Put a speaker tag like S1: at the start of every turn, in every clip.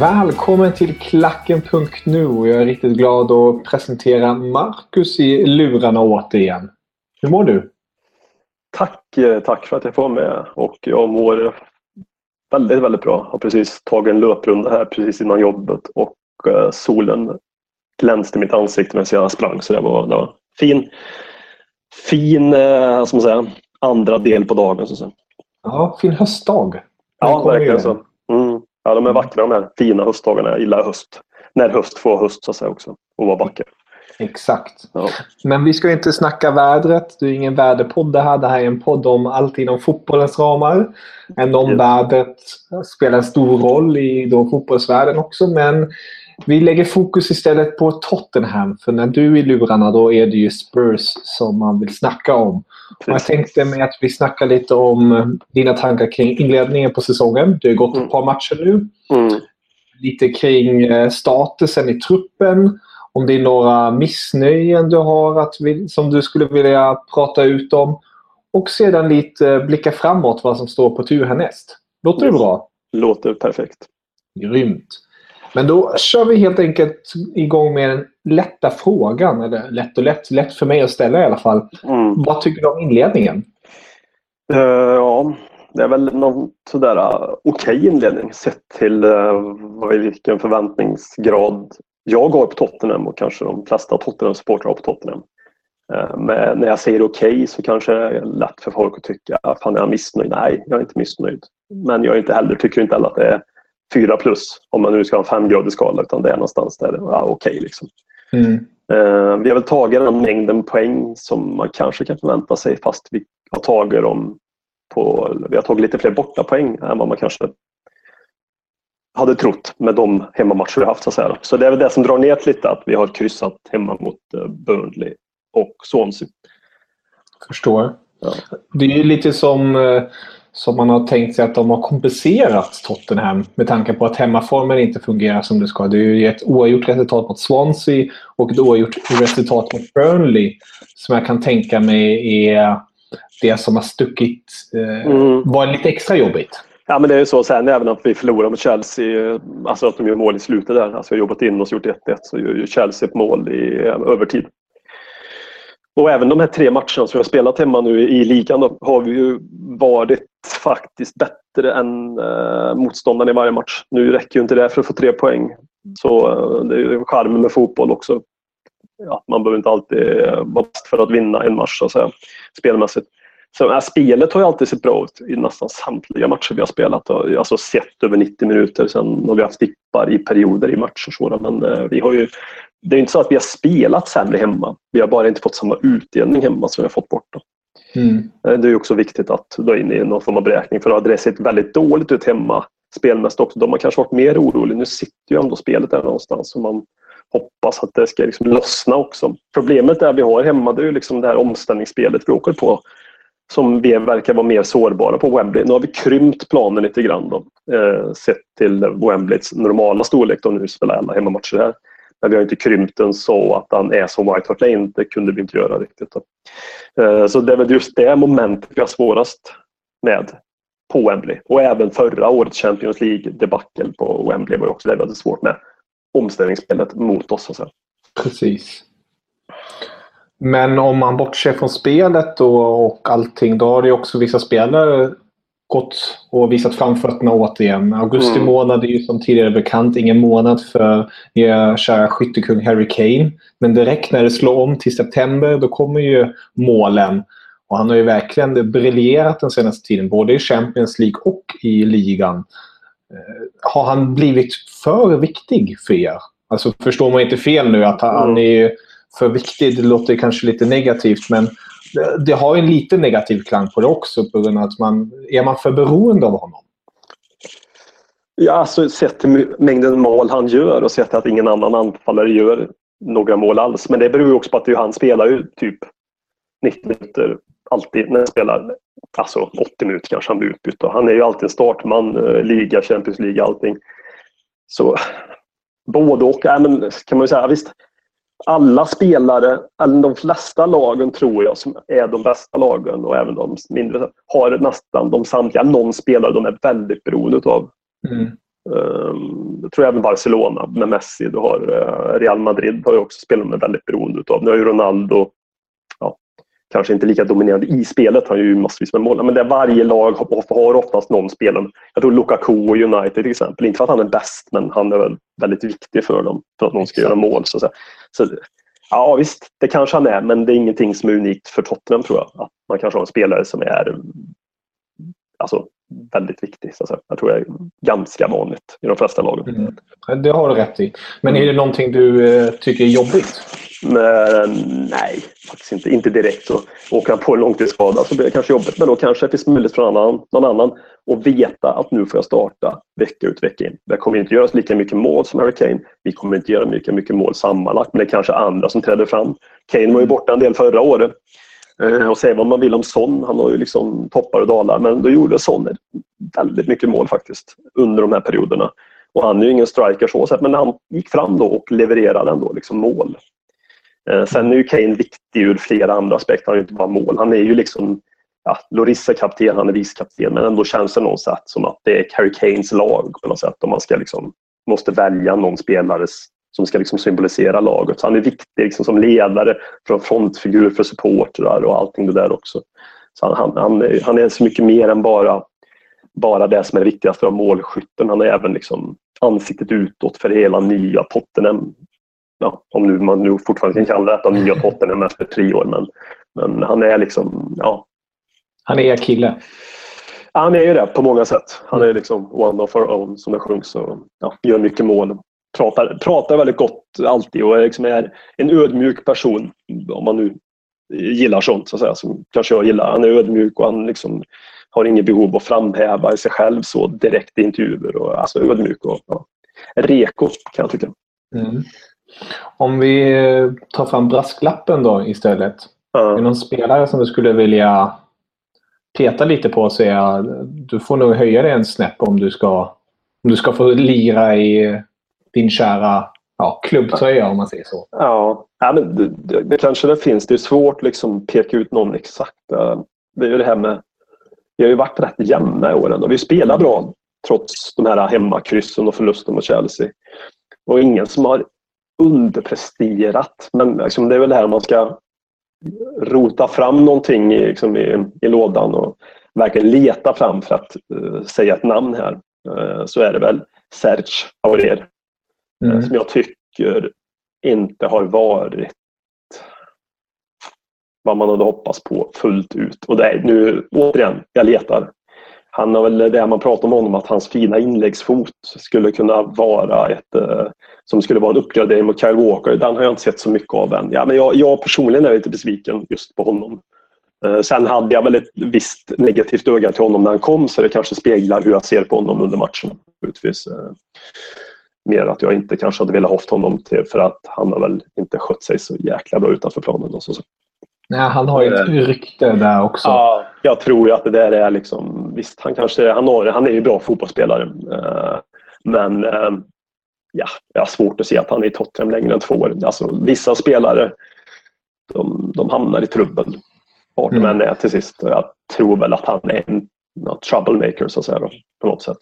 S1: Välkommen till Klacken.nu jag är riktigt glad att presentera Marcus i lurarna återigen. Hur mår du?
S2: Tack, eh, tack för att jag får vara med och jag mår väldigt, väldigt bra. Jag har precis tagit en löprunda här precis innan jobbet och eh, solen glänste mitt ansikte medan jag sprang så det var, det var fin, fin eh, man säga, andra del på dagen. Så att säga.
S1: Ja, fin höstdag.
S2: Ja, verkligen så. Ja, de är vackra de här fina höstdagarna. Jag gillar höst. När höst får höst så att säga också. Och vara vacker.
S1: Exakt. Ja. Men vi ska inte snacka vädret. Det är ingen väderpodd det här. Det här är en podd om allt inom fotbollens ramar. Även om yes. vädret spelar en stor roll i då fotbollsvärlden också. Men vi lägger fokus istället på Tottenham. För när du är i lurarna då är det ju Spurs som man vill snacka om. Jag tänkte mig att vi snackar lite om dina tankar kring inledningen på säsongen. Det har gått ett par matcher nu. Mm. Lite kring eh, statusen i truppen. Om det är några missnöjen du har att, som du skulle vilja prata ut om. Och sedan lite blicka framåt vad som står på tur härnäst. Låter det bra?
S2: Låter perfekt.
S1: Grymt. Men då kör vi helt enkelt igång med den lätta frågan. Eller lätt och lätt, lätt för mig att ställa i alla fall. Mm. Vad tycker du om inledningen?
S2: Uh, ja, det är väl någon sådär uh, okej okay inledning sett till uh, vilken förväntningsgrad jag har på Tottenham och kanske de flesta Tottenham-supportrar har på Tottenham. Men när jag säger okej okay, så kanske det är lätt för folk att tycka att fan är jag missnöjd? Nej, jag är inte missnöjd. Men jag är inte heller, tycker inte heller att det är fyra plus om man nu ska ha en femgradig skala utan det är någonstans där det är ja, okej. Okay, liksom. mm. uh, vi har väl tagit den mängden poäng som man kanske kan förvänta sig fast vi har tagit dem på, vi har tagit lite fler bortapoäng än vad man kanske hade trott med de hemmamatcher vi haft. Så, säga. så det är väl det som drar ner lite att vi har kryssat hemma mot uh, Burnley och Swansea.
S1: Förstår. Ja. Det är lite som uh som man har tänkt sig att de har kompenserat Tottenham med tanke på att hemmaformen inte fungerar som det ska. Det är ju ett oavgjort resultat mot Swansea och ett oavgjort resultat mot Burnley som jag kan tänka mig är det som har stuckit, eh, mm. var lite extra jobbigt.
S2: Ja men det är ju så sen även att vi förlorar mot Chelsea, alltså att de gör mål i slutet där. Alltså vi har jobbat in oss och gjort 1-1 så gör ju Chelsea ett mål i övertid. Och även de här tre matcherna som vi har spelat hemma nu i ligan då, har vi ju varit faktiskt bättre än eh, motståndaren i varje match. Nu räcker ju inte det för att få tre poäng. Så eh, det är ju charmen med fotboll också. Ja, man behöver inte alltid eh, vara bäst för att vinna en match så att säga, spelmässigt. Så, äh, spelet har ju alltid sett bra ut i nästan samtliga matcher vi har spelat. Alltså sett över 90 minuter. Sen har vi haft dippar i perioder i matcher. Men eh, vi har ju det är inte så att vi har spelat sämre hemma. Vi har bara inte fått samma utdelning hemma som vi har fått borta. Mm. Eh, det är också viktigt att dra in i någon form av beräkning för då hade det sett väldigt dåligt ut hemma spelmässigt också. De har kanske varit mer oroliga. Nu sitter ju ändå spelet där någonstans och man hoppas att det ska liksom lossna också. Problemet där vi har hemma det är ju liksom det här omställningsspelet vi åker på som vi verkar vara mer sårbara på Wembley. Nu har vi krympt planen lite grann då, eh, sett till Wembleys normala storlek. Då, nu spelar alla hemmamatcher här. Men vi har inte krympt den så att han är som White Hart Lane. Det kunde vi inte göra riktigt. Eh, så det är väl just det momentet vi har svårast med på Wembley. Och även förra årets Champions League-debacle på Wembley var också det vi hade svårt med omställningsspelet mot oss. Så
S1: Precis. Men om man bortser från spelet då och allting, då har det också vissa spelare gått och visat framfötterna återigen. Augusti mm. månad är ju som tidigare bekant ingen månad för er kära skyttekung Harry Kane. Men direkt när det slår om till september då kommer ju målen. Och han har ju verkligen briljerat den senaste tiden, både i Champions League och i ligan. Eh, har han blivit för viktig för er? Alltså förstår man inte fel nu att han, mm. är för viktig. Det låter kanske lite negativt men det har en lite negativ klang på det också på grund av att man är man för beroende av honom.
S2: Ja, alltså sett till mängden mål han gör och sett att ingen annan anfallare gör några mål alls. Men det beror ju också på att han spelar ju typ 90 minuter alltid när han spelar. Alltså 80 minuter kanske han blir utbytt. Han är ju alltid en startman, eh, liga, Champions League, allting. Så både och. Ja, men, kan man ju säga, visst, alla spelare, eller de flesta lagen tror jag, som är de bästa lagen och även de mindre, har nästan de samtliga någon spelare de är väldigt beroende av. Mm. Um, jag tror även Barcelona med Messi. Du har uh, Real Madrid har ju också spelare de är väldigt beroende av. Nu har ju Ronaldo kanske inte lika dominerande i spelet. Han har ju massvis med mål. Men där varje lag har, oftast någon spelare. Jag tror Lukaku och United till exempel. Inte för att han är bäst, men han är väldigt viktig för dem. För att någon ska göra mål. Så, så, ja visst, det kanske han är. Men det är ingenting som är unikt för Tottenham tror jag. Att man kanske har en spelare som är alltså, väldigt viktig. Så jag tror det är ganska vanligt i de flesta lagen.
S1: Mm. Det har du rätt i. Men är det någonting du eh, tycker är jobbigt?
S2: Men, nej, faktiskt inte. Inte direkt. Så åker han på en långtidsskada så blir det kanske jobbigt. Men då kanske det finns möjlighet för någon annan, någon annan att veta att nu får jag starta vecka ut vecka in. Det kommer inte göras lika mycket mål som Harry Kane. Vi kommer inte göra lika mycket mål sammanlagt. Men det är kanske andra som träder fram. Kane var ju borta en del förra året. Eh, och säga vad man vill om Son, han har ju liksom toppar och dalar, men då gjorde Son väldigt mycket mål faktiskt under de här perioderna. Och han är ju ingen striker så men han gick fram då och levererade ändå liksom mål. Eh, sen är ju Kane viktig ur flera andra aspekter. Han är ju inte bara mål. Han är ju liksom ja, Loris är kapten, han är vicekapten, men ändå känns det någonstans som att det är Harry Kanes lag på något sätt. Om man ska liksom, måste välja någon spelare som ska liksom symbolisera laget. Så han är viktig liksom som ledare, från frontfigur för supportrar och allting det där också. Så han, han, är, han är så mycket mer än bara, bara det som är viktigast för målskytten. Han är även liksom ansiktet utåt för hela nya Tottenham. Ja, om nu, man nu fortfarande kan kalla detta nya Tottenham efter tre år. Men, men han är liksom, ja.
S1: Han är er kille.
S2: Han är ju det på många sätt. Han är liksom one of our own som det sjungs. Så, ja, gör mycket mål pratar, pratar väldigt gott alltid och liksom är en ödmjuk person. Om man nu gillar sånt, så att säga, som kanske jag gillar. Han är ödmjuk och han liksom har inget behov att framhäva sig själv så direkt i intervjuer. Och, alltså ödmjuk och ja, reko kan jag tycka. Mm.
S1: Om vi tar fram brasklappen då istället. Ja. Är det någon spelare som du skulle vilja peta lite på och säga du får nog höja dig en snäpp om du ska, om du ska få lira i din kära ja, klubbtröja om man säger så.
S2: Ja, ja men det, det, det kanske det finns. Det är svårt liksom att peka ut någon exakt. Det är ju det här med... Vi har ju varit rätt jämna i åren och vi spelar bra trots de här hemmakryssen och förlusten mot Chelsea. Och ingen som har underpresterat. Men liksom, det är väl det här man ska rota fram någonting i, liksom i, i lådan och verkligen leta fram för att uh, säga ett namn här. Uh, så är det väl Serge Aurier mm. som jag tycker inte har varit vad man hade hoppats på fullt ut. Och det är, nu, återigen, jag letar. Han har väl det man pratar om honom, att hans fina inläggsfot skulle kunna vara ett eh, som skulle vara en uppgradering mot Kyle Walker. Den har jag inte sett så mycket av än. Ja, men jag, jag personligen är lite besviken just på honom. Eh, sen hade jag väl ett visst negativt öga till honom när han kom så det kanske speglar hur jag ser på honom under matchen. Utvis. Eh, mer att jag inte kanske hade velat ha honom till för att han har väl inte skött sig så jäkla bra utanför planen. Och så.
S1: Nej, han har ju ett rykte där också.
S2: Ja, jag tror ju att det där är liksom... Visst, han kanske han, har, han är ju bra fotbollsspelare. Uh, men uh, ja, jag har svårt att se att han är i Tottenham längre än två år. Alltså, vissa spelare de, de hamnar i trubbel. Vart de än är till sist. Jag tror väl att han är en troublemaker så att säga. Då, på något sätt.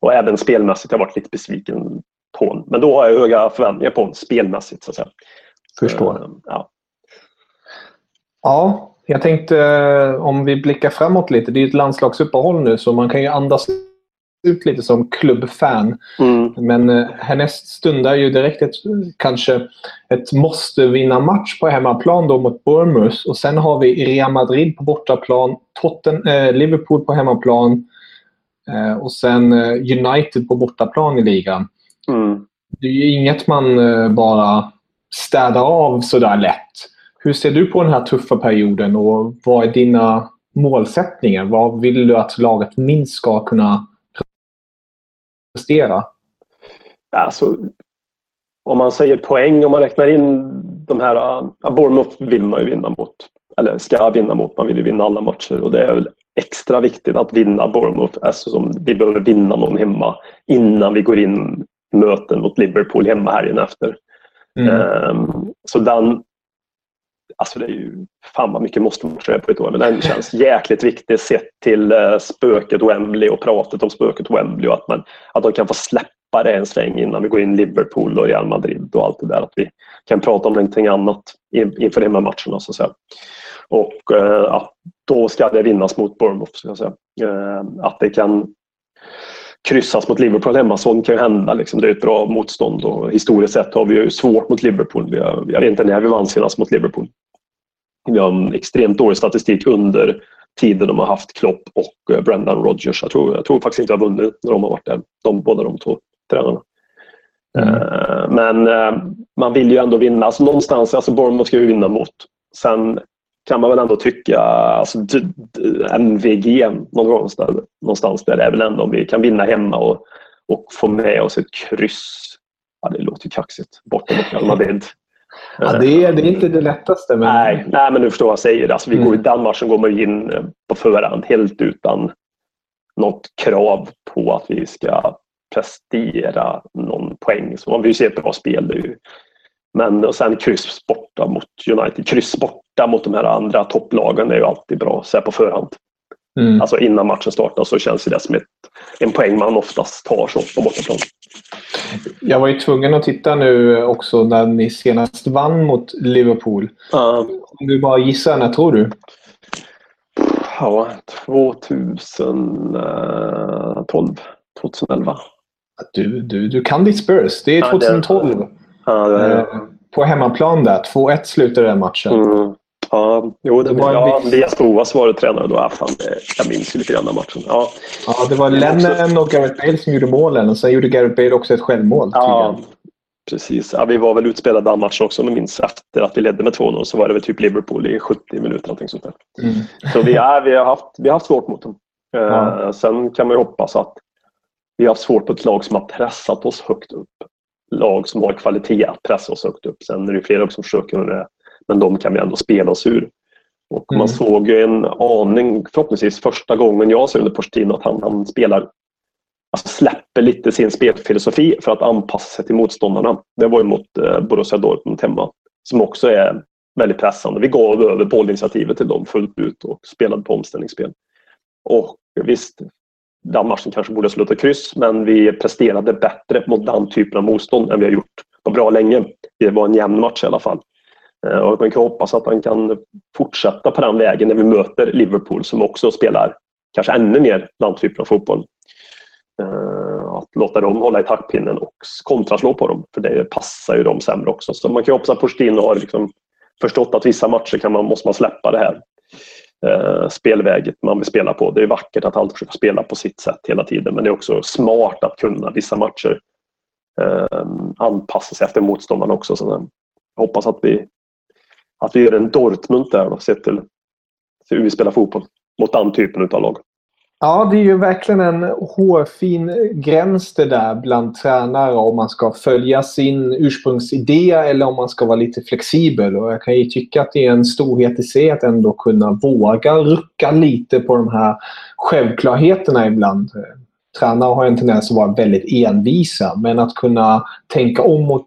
S2: Och även spelmässigt har jag varit lite besviken på honom. Men då har jag höga förväntningar på honom spelmässigt. Så att säga.
S1: Förstår. Så, ja. ja, jag tänkte eh, om vi blickar framåt lite. Det är ett landslagsuppehåll nu så man kan ju andas ut lite som klubbfan. Mm. Men eh, härnäst stundar ju direkt ett, kanske ett måste vinna match på hemmaplan då mot Bournemouth. Och sen har vi Real Madrid på bortaplan, Totten, eh, Liverpool på hemmaplan eh, och sen eh, United på bortaplan i ligan. Mm. Det är ju inget man eh, bara städar av sådär lätt. Hur ser du på den här tuffa perioden och vad är dina målsättningar? Vad vill du att laget minst ska kunna prestera?
S2: Alltså, om man säger poäng, om man räknar in de här... Ja, Bournemouth vill man ju vinna mot. Eller ska vinna mot. Man vill ju vinna alla matcher och det är väl extra viktigt att vinna Bournemouth eftersom vi behöver vinna någon hemma innan vi går in möten mot Liverpool hemma helgen efter. Mm. Um, så den... Alltså det är ju fan vad mycket måste man köra på ett år men den känns jäkligt viktig sett till uh, spöket Wembley och pratet om spöket Wembley och att, man, att de kan få släppa det en sväng innan vi går in Liverpool och Real Madrid och allt det där. Att vi kan prata om någonting annat inför hemmamatcherna så att säga. Och uh, ja, då ska det vinnas mot Bournemouth. Så att, säga. Uh, att det kan kryssas mot Liverpool hemma. Sånt kan ju hända. Liksom. Det är ett bra motstånd och historiskt sett har vi ju svårt mot Liverpool. Vi har, jag vet inte när vi vann senast mot Liverpool. Vi har en extremt dålig statistik under tiden de har haft Klopp och eh, Brendan Rodgers. Jag tror, jag tror faktiskt inte jag har vunnit när de har varit där. De, båda de två tränarna. Mm. Uh, men uh, man vill ju ändå vinna. Alltså någonstans, alltså Bournemouth ska ju vinna mot. Sen kan man väl ändå tycka, alltså MVG någonstans, någonstans där är väl ändå om vi kan vinna hemma och, och få med oss ett kryss. Ja, det låter kaxigt. Borta mot Real Madrid.
S1: Ja, det, är, det är inte det lättaste. Men...
S2: Nej, nej, men du förstår vad jag säger. Alltså, vi mm. går, I den matchen går man in eh, på förhand helt utan något krav på att vi ska prestera någon poäng. Så man vill ju se ett bra spel. Ju men och sen kryss borta mot United. Kryss borta mot de här andra topplagen är ju alltid bra så på förhand. Mm. Alltså innan matchen startar så känns det som ett, en poäng man oftast tar så på bortaplan.
S1: Jag var ju tvungen att titta nu också när ni senast vann mot Liverpool. Uh. Om du bara gissar, när tror du?
S2: Ja, 2012. 2011.
S1: Du, du, du kan ditt Spurs. Det är 2012. Ja, det Ja, det. Eh, på hemmaplan där. 2-1 slutade den matchen.
S2: Mm. Ja, jo, det, det var ja, viss... Boas var det tränare då. Ja, fan, jag minns ju lite grann den matchen. Ja.
S1: ja, det var Lennon och Gareth Bale som gjorde målen och sen gjorde Gareth Bale också ett självmål.
S2: Ja, precis. Ja, vi var väl utspelade den matchen också om jag minns. Efter att vi ledde med 2-0 så var det väl typ Liverpool i 70 minuter. Någonting sånt där. Mm. Så vi, är, vi, har haft, vi har haft svårt mot dem. Eh, ja. sen kan man ju hoppas att vi har haft svårt på ett lag som har pressat oss högt upp lag som har kvalitet att pressa oss högt upp. Sen är det flera som försöker med det, men de kan vi ändå spela oss ur. Och mm. Man såg ju en aning, förhoppningsvis första gången jag ser under Pochettino, att han, han spelar alltså släpper lite sin spelfilosofi för att anpassa sig till motståndarna. Det var ju mot eh, Borussia Dortmund hemma, som också är väldigt pressande. Vi gav över bollinitiativet till dem fullt ut och spelade på omställningsspel. Och visst, den matchen kanske borde sluta kryss, men vi presterade bättre mot den typen av motstånd än vi har gjort på bra länge. Det var en jämn match i alla fall. Eh, och man kan hoppas att han kan fortsätta på den vägen när vi möter Liverpool som också spelar kanske ännu mer den typen av fotboll. Eh, att låta dem hålla i taktpinnen och kontraslå på dem, för det passar ju dem sämre också. Så man kan hoppas att Porstin har liksom förstått att vissa matcher kan man, måste man släppa det här eh, spelväget man vill spela på. Det är vackert att alltid försöka spela på sitt sätt hela tiden men det är också smart att kunna vissa matcher anpassa sig efter motståndarna också. Så jag hoppas att vi, att vi gör en Dortmund där då, sett till hur vi spelar fotboll mot den typen av lag.
S1: Ja, det är ju verkligen en hårfin gräns det där bland tränare om man ska följa sin ursprungsidé eller om man ska vara lite flexibel. Och jag kan ju tycka att det är en storhet i sig att ändå kunna våga rucka lite på de här självklarheterna ibland. Tränare har en tendens att vara väldigt envisa, men att kunna tänka om och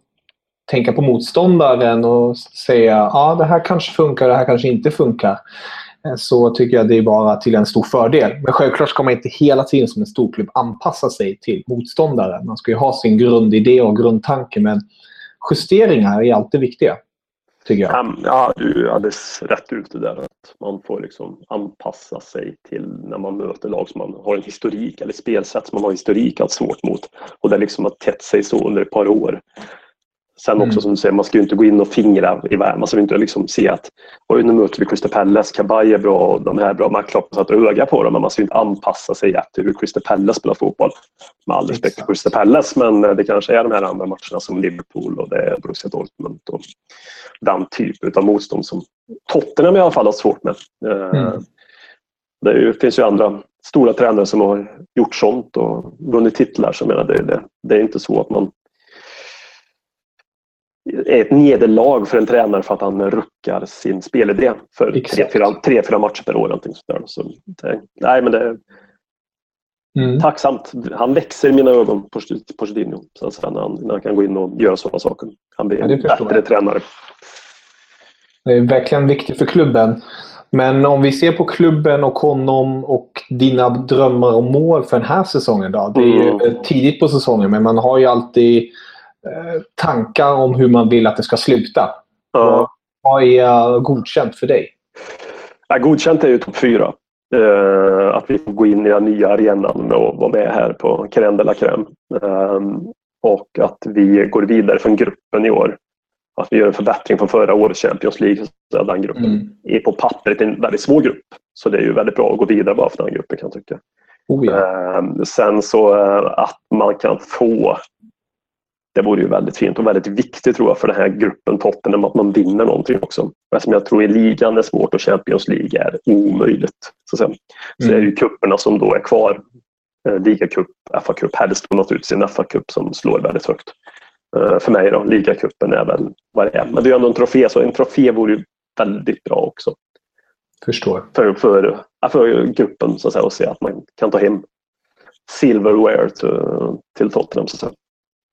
S1: tänka på motståndaren och säga ja det här kanske funkar, det här kanske inte funkar. Eh, så tycker jag det är bara till en stor fördel. Men självklart ska man inte hela tiden som en storklubb anpassa sig till motståndaren. Man ska ju ha sin grundidé och grundtanke men justeringar är alltid viktiga. Tycker jag.
S2: Ja, du är alldeles rätt ute där. Att man får liksom anpassa sig till när man möter lag som man har en historik eller spelsätt som man har historik att svårt mot. Och det liksom har tätt sig så under ett par år. Sen också mm. som du säger, man ska ju inte gå in och fingra i världen. Man ska inte liksom se att Oj, nu möter vi Crystal Palace, Kabay är bra och de här är bra. Man klart satt öga på dem men man ska inte anpassa sig efter hur Crystal Palace spelar fotboll. Med all respekt för Crystal Palace men det kanske är de här andra matcherna som Liverpool och det är Borussia Dortmund och den typen av motstånd som Tottenham i alla fall har svårt med. Eh, mm. Det, ju, finns ju andra stora tränare som har gjort sånt och vunnit titlar. Så menar, det, det, det är inte så att man är ett nederlag för en tränare för att han ruckar sin spelidé för tre, fyra, tre, fyra matcher per år. sådär. Så det, nej, men det är mm. tacksamt. Han växer i mina ögon, Pochettino, när, han, när han kan gå in och göra sådana saker. Han blir ja, en bättre jag. tränare.
S1: Det är verkligen viktigt för klubben. Men om vi ser på klubben och honom och dina drömmar och mål för den här säsongen. Då. Det är ju mm. tidigt på säsongen, men man har ju alltid Eh, tankar om hur man vill att det ska sluta. Ja. Vad är godkänt för dig?
S2: Ja, godkänt är ju topp fyra. Uh, att vi får gå in i den nya arenan och vara med här på Crème de la Crème. Uh, och att vi går vidare från gruppen i år. Att vi gör en förbättring från förra årets Champions League. Så den gruppen mm. är på pappret en väldigt svår grupp. Så det är ju väldigt bra att gå vidare bara för den gruppen kan jag tycka. Oh ja. uh, sen så att man kan få det vore ju väldigt fint och väldigt viktigt tror jag för den här gruppen Tottenham att man vinner någonting också. Eftersom jag tror i ligan är svårt och Champions League är omöjligt. Så, säga. så mm. är det ju kupperna som då är kvar. Eh, ligacup, FA-cup, helst naturligtvis en FA-cup som slår väldigt högt. Eh, för mig då, ligacupen är väl vad det är. Men det är ändå en trofé så en trofé vore ju väldigt bra också.
S1: Förstår.
S2: För, för, för gruppen så att säga och se att man kan ta hem silverware till, till Tottenham. Så att säga.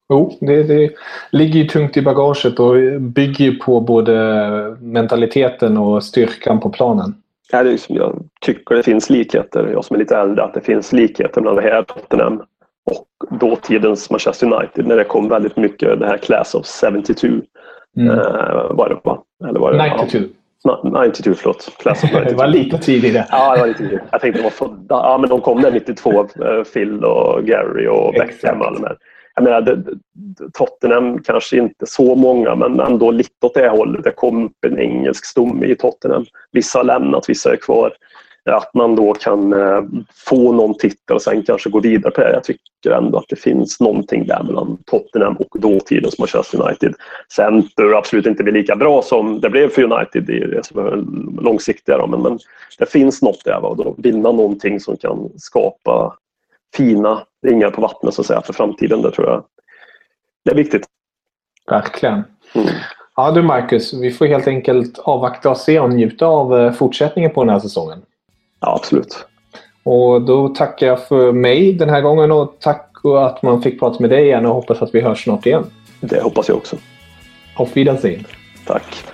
S1: Jo, det, det ligger ju tungt i bagaget och bygger på både mentaliteten och styrkan på planen.
S2: Ja, det är som jag tycker det finns likheter, jag som är lite äldre, att det finns likheter mellan det här Tottenham och dåtidens Manchester United när det kom väldigt mycket det här Class of 72. Mm. Uh, var det, va?
S1: Eller var det, 92.
S2: Ja, 92, förlåt. Class of 92.
S1: det var lite tidigare.
S2: Ja, det var lite tidigare. Jag tänkte de var födda. Ja, men de kom där 92. Eh, Phil och Gary och Beckham och alla de här jag menar, Tottenham kanske inte så många men ändå lite åt det hållet. Det kom en engelsk stomme i Tottenham. Vissa har lämnat, vissa är kvar. Att man då kan eh, få någon titel och sen kanske gå vidare på det. Jag tycker ändå att det finns någonting där mellan Tottenham och dåtidens Manchester United. Sen bör det absolut inte bli lika bra som det blev för United i det som är långsiktiga. Men, men det finns något där. Va? Då vinna någonting som kan skapa fina ringar på vattnet så att säga för framtiden. Det tror jag det är viktigt.
S1: Verkligen. Mm. Ja du Marcus, vi får helt enkelt avvakta och se och njuta av eh, fortsättningen på den här säsongen.
S2: Ja, absolut.
S1: Och då tackar jag för mig den här gången och tack att man fick prata med dig igen och hoppas att vi hörs snart igen.
S2: Det hoppas jag också.
S1: Auf Wiedersehen.
S2: Tack.